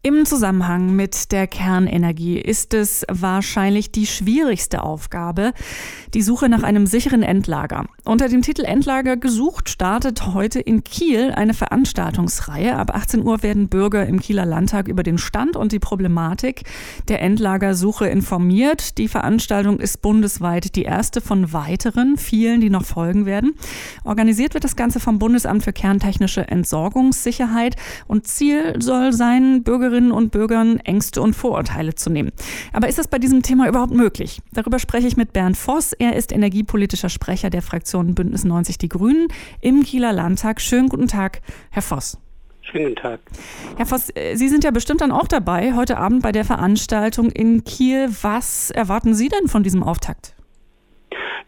Im Zusammenhang mit der Kernenergie ist es wahrscheinlich die schwierigste Aufgabe, die Suche nach einem sicheren Endlager. Unter dem Titel Endlager gesucht startet heute in Kiel eine Veranstaltungsreihe. Ab 18 Uhr werden Bürger im Kieler Landtag über den Stand und die Problematik der Endlagersuche informiert. Die Veranstaltung ist bundesweit die erste von weiteren, vielen, die noch folgen werden. Organisiert wird das Ganze vom Bundesamt für kerntechnische Entsorgungssicherheit und Ziel soll sein, Bürger Bürgerinnen und Bürgern Ängste und Vorurteile zu nehmen. Aber ist das bei diesem Thema überhaupt möglich? Darüber spreche ich mit Bernd Voss. Er ist energiepolitischer Sprecher der Fraktion Bündnis 90 Die Grünen im Kieler Landtag. Schönen guten Tag, Herr Voss. Schönen Tag. Herr Voss, äh, Sie sind ja bestimmt dann auch dabei heute Abend bei der Veranstaltung in Kiel. Was erwarten Sie denn von diesem Auftakt?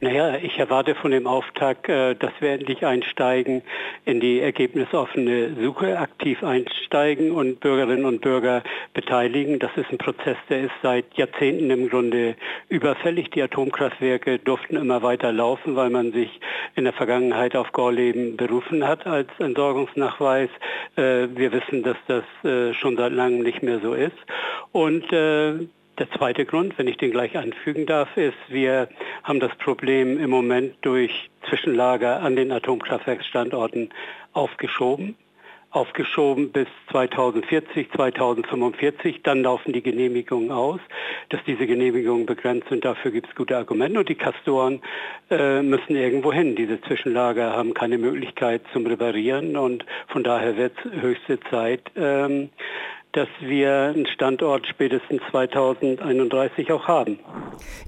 Naja, ich erwarte von dem Auftakt, äh, dass wir endlich einsteigen in die ergebnisoffene Suche, aktiv einsteigen und Bürgerinnen und Bürger beteiligen. Das ist ein Prozess, der ist seit Jahrzehnten im Grunde überfällig. Die Atomkraftwerke durften immer weiter laufen, weil man sich in der Vergangenheit auf Gorleben berufen hat als Entsorgungsnachweis. Äh, wir wissen, dass das äh, schon seit langem nicht mehr so ist. Und der zweite Grund, wenn ich den gleich anfügen darf, ist, wir haben das Problem im Moment durch Zwischenlager an den Atomkraftwerksstandorten aufgeschoben. Aufgeschoben bis 2040, 2045, dann laufen die Genehmigungen aus. Dass diese Genehmigungen begrenzt sind, dafür gibt es gute Argumente und die Kastoren äh, müssen irgendwo hin. Diese Zwischenlager haben keine Möglichkeit zum Reparieren und von daher wird es höchste Zeit, ähm, dass wir einen Standort spätestens 2031 auch haben.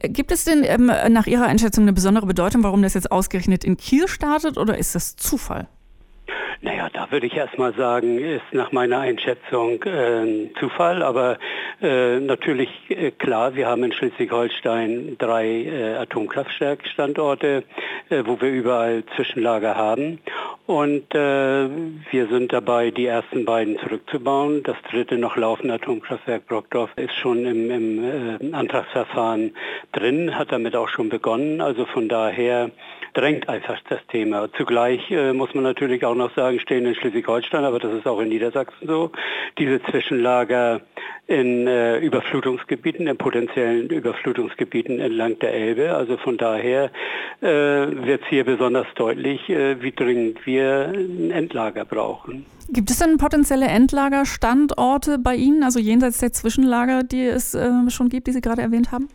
Gibt es denn ähm, nach Ihrer Einschätzung eine besondere Bedeutung, warum das jetzt ausgerechnet in Kiel startet oder ist das Zufall? Naja, da würde ich erstmal sagen, ist nach meiner Einschätzung äh, Zufall, aber äh, natürlich äh, klar, wir haben in Schleswig-Holstein drei äh, Atomkraftwerkstandorte, äh, wo wir überall Zwischenlager haben und äh, wir sind dabei, die ersten beiden zurückzubauen. Das dritte noch laufende Atomkraftwerk Brockdorf ist schon im, im Antragsverfahren drin, hat damit auch schon begonnen. Also von daher drängt einfach das Thema. Zugleich äh, muss man natürlich auch noch sagen, stehen in Schleswig-Holstein, aber das ist auch in Niedersachsen so, diese Zwischenlager in äh, Überflutungsgebieten, in potenziellen Überflutungsgebieten entlang der Elbe. Also von daher äh, wird es hier besonders deutlich, äh, wie dringend wir ein Endlager brauchen. Gibt es denn potenzielle Endlagerstandorte bei Ihnen, also jenseits der Zwischenlager, die es äh, schon gibt, die Sie gerade erwähnt haben?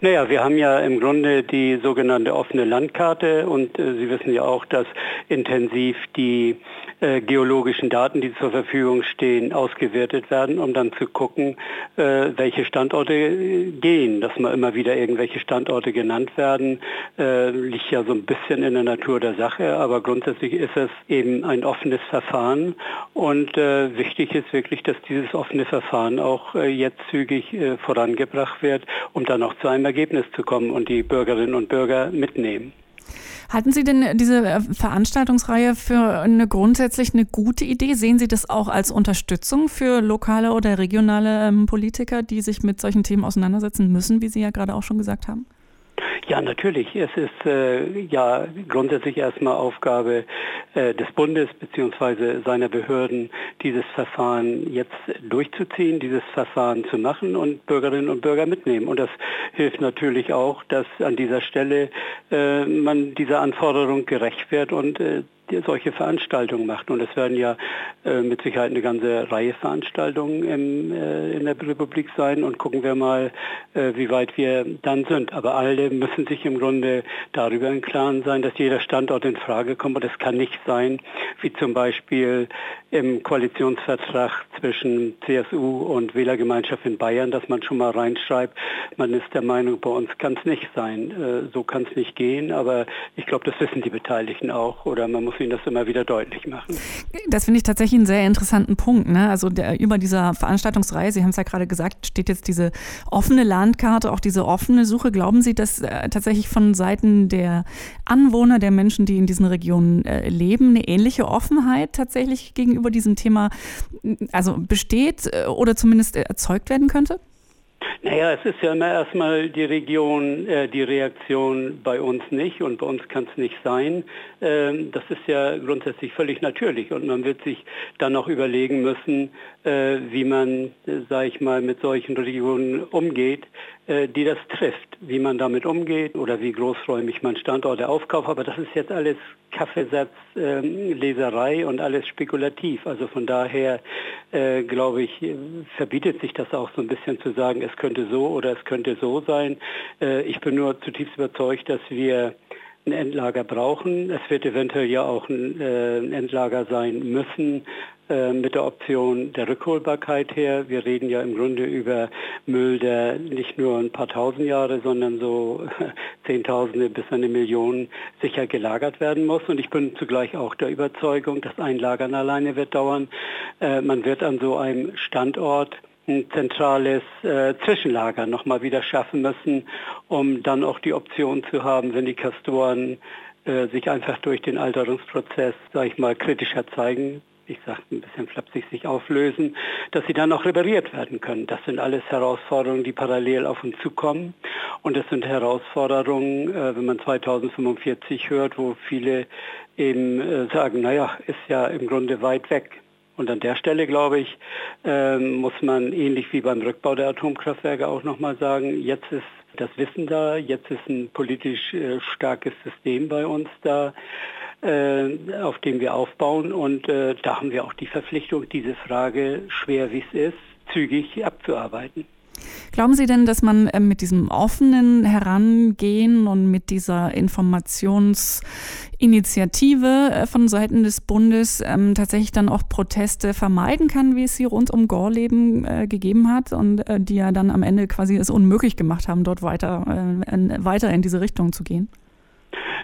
Naja, wir haben ja im Grunde die sogenannte offene Landkarte und äh, Sie wissen ja auch, dass intensiv die äh, geologischen Daten, die zur Verfügung stehen, ausgewertet werden, um dann zu gucken, äh, welche Standorte äh, gehen. Dass mal immer wieder irgendwelche Standorte genannt werden, äh, liegt ja so ein bisschen in der Natur der Sache, aber grundsätzlich ist es eben ein offenes Verfahren und äh, wichtig ist wirklich, dass dieses offene Verfahren auch jetzt zügig vorangebracht wird, um dann auch zu einem Ergebnis zu kommen und die Bürgerinnen und Bürger mitnehmen. Halten Sie denn diese äh, Veranstaltungsreihe für eine grundsätzlich eine gute Idee? Sehen Sie das auch als Unterstützung für lokale oder regionale ähm, Politiker, die sich mit solchen Themen auseinandersetzen müssen, wie Sie ja gerade auch schon gesagt haben? Ja, natürlich. Es ist äh, ja grundsätzlich erstmal Aufgabe äh, des Bundes bzw. seiner Behörden, dieses Verfahren jetzt durchzuziehen, dieses Verfahren zu machen und Bürgerinnen und Bürger mitnehmen. Und das hilft natürlich auch, dass an dieser Stelle äh, man dieser Anforderung gerecht wird und äh, solche Veranstaltungen macht. Und es werden ja äh, mit Sicherheit eine ganze Reihe Veranstaltungen im, äh, in der Republik sein und gucken wir mal, äh, wie weit wir dann sind. Aber alle müssen sich im Grunde darüber im Klaren sein, dass jeder Standort in Frage kommt. Und es kann nicht sein, wie zum Beispiel im Koalitionsvertrag zwischen CSU und Wählergemeinschaft in Bayern, dass man schon mal reinschreibt, man ist der Meinung, bei uns kann es nicht sein. Äh, so kann es nicht gehen, aber ich glaube, das wissen die Beteiligten auch oder man muss ihnen das immer wieder deutlich machen. Das finde ich tatsächlich einen sehr interessanten Punkt. Ne? Also der, über dieser Veranstaltungsreihe, Sie haben es ja gerade gesagt, steht jetzt diese offene Landkarte, auch diese offene Suche. Glauben Sie, dass äh, tatsächlich von Seiten der Anwohner, der Menschen, die in diesen Regionen äh, leben, eine ähnliche Offenheit tatsächlich gegenüber diesem Thema also besteht äh, oder zumindest erzeugt werden könnte? Naja, es ist ja immer erstmal die Region, äh, die Reaktion bei uns nicht und bei uns kann es nicht sein. Ähm, das ist ja grundsätzlich völlig natürlich und man wird sich dann noch überlegen müssen, äh, wie man, äh, sage ich mal, mit solchen Regionen umgeht, die das trifft, wie man damit umgeht oder wie großräumig man Standorte aufkauft. Aber das ist jetzt alles Kaffeesatz, ähm, und alles spekulativ. Also von daher, äh, glaube ich, verbietet sich das auch so ein bisschen zu sagen, es könnte so oder es könnte so sein. Äh, ich bin nur zutiefst überzeugt, dass wir ein Endlager brauchen. Es wird eventuell ja auch ein, äh, Endlager sein müssen äh, mit der Option der Rückholbarkeit her. Wir reden ja im Grunde über Müll, der nicht nur ein paar tausend Jahre, sondern so Zehntausende bis eine Million sicher gelagert werden muss. Und ich bin zugleich auch der Überzeugung, dass ein Lagern alleine wird dauern. Äh, man wird an so einem Standort ein zentrales äh, Zwischenlager nochmal wieder schaffen müssen, um dann auch die Option zu haben, wenn die Kastoren äh, sich einfach durch den Alterungsprozess, sage ich mal, kritischer zeigen, ich sage ein bisschen flapsig, sich auflösen, dass sie dann auch repariert werden können. Das sind alles Herausforderungen, die parallel auf uns zukommen. Und es sind Herausforderungen, äh, wenn man 2045 hört, wo viele eben äh, sagen, naja, ist ja im Grunde weit weg. Und an der Stelle, glaube ich, ähm, muss man ähnlich wie beim Rückbau der Atomkraftwerke auch nochmal sagen, jetzt ist das Wissen da, jetzt ist ein politisch äh, starkes System bei uns da, äh, auf dem wir aufbauen. Und äh, da haben wir auch die Verpflichtung, diese Frage, schwer wie es ist, zügig abzuarbeiten. Glauben Sie denn, dass man äh, mit diesem offenen Herangehen und mit dieser Informationsinitiative äh, von Seiten des Bundes ähm, tatsächlich dann auch Proteste vermeiden kann, wie es sie rund um Gorleben äh, gegeben hat und äh, die ja dann am Ende quasi es unmöglich gemacht haben, dort weiter, weiter in diese Richtung zu gehen?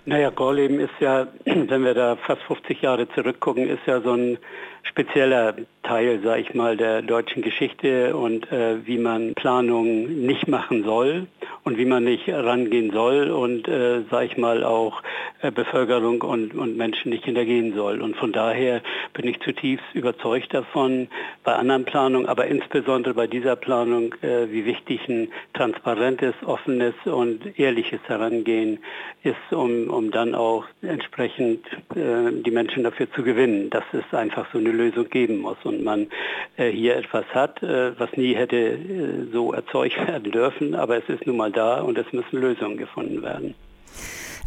Naja, Gorleben ist ja, wenn wir da fast 50 Jahre zurückgucken, ist ja so ein spezieller Teil, sage ich mal, der deutschen Geschichte und äh, wie man Planungen nicht machen soll und wie man nicht rangehen soll und, äh, sage ich mal, auch äh, Bevölkerung und, und Menschen nicht hintergehen soll. Und von daher bin ich zutiefst überzeugt davon, bei anderen Planungen, aber insbesondere bei dieser Planung, äh, wie wichtig ein transparentes, offenes und ehrliches Herangehen ist, um, um dann auch entsprechend äh, die Menschen dafür zu gewinnen, dass es einfach so eine Lösung geben muss und man äh, hier etwas hat, äh, was nie hätte äh, so erzeugt werden dürfen, aber es ist nun mal da und es müssen Lösungen gefunden werden.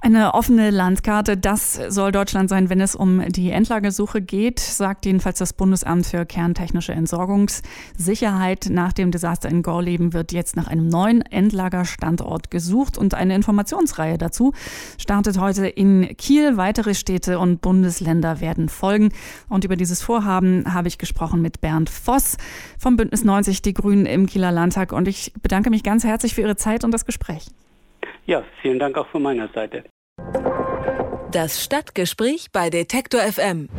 Eine offene Landkarte, das soll Deutschland sein, wenn es um die Endlagersuche geht, sagt jedenfalls das Bundesamt für kerntechnische Entsorgungssicherheit. Nach dem Desaster in Gorleben wird jetzt nach einem neuen Endlagerstandort gesucht und eine Informationsreihe dazu startet heute in Kiel. Weitere Städte und Bundesländer werden folgen. Und über dieses Vorhaben habe ich gesprochen mit Bernd Voss vom Bündnis 90 Die Grünen im Kieler Landtag. Und ich bedanke mich ganz herzlich für Ihre Zeit und das Gespräch. Ja, vielen Dank auch von meiner Seite. Das Stadtgespräch bei Detektor FM.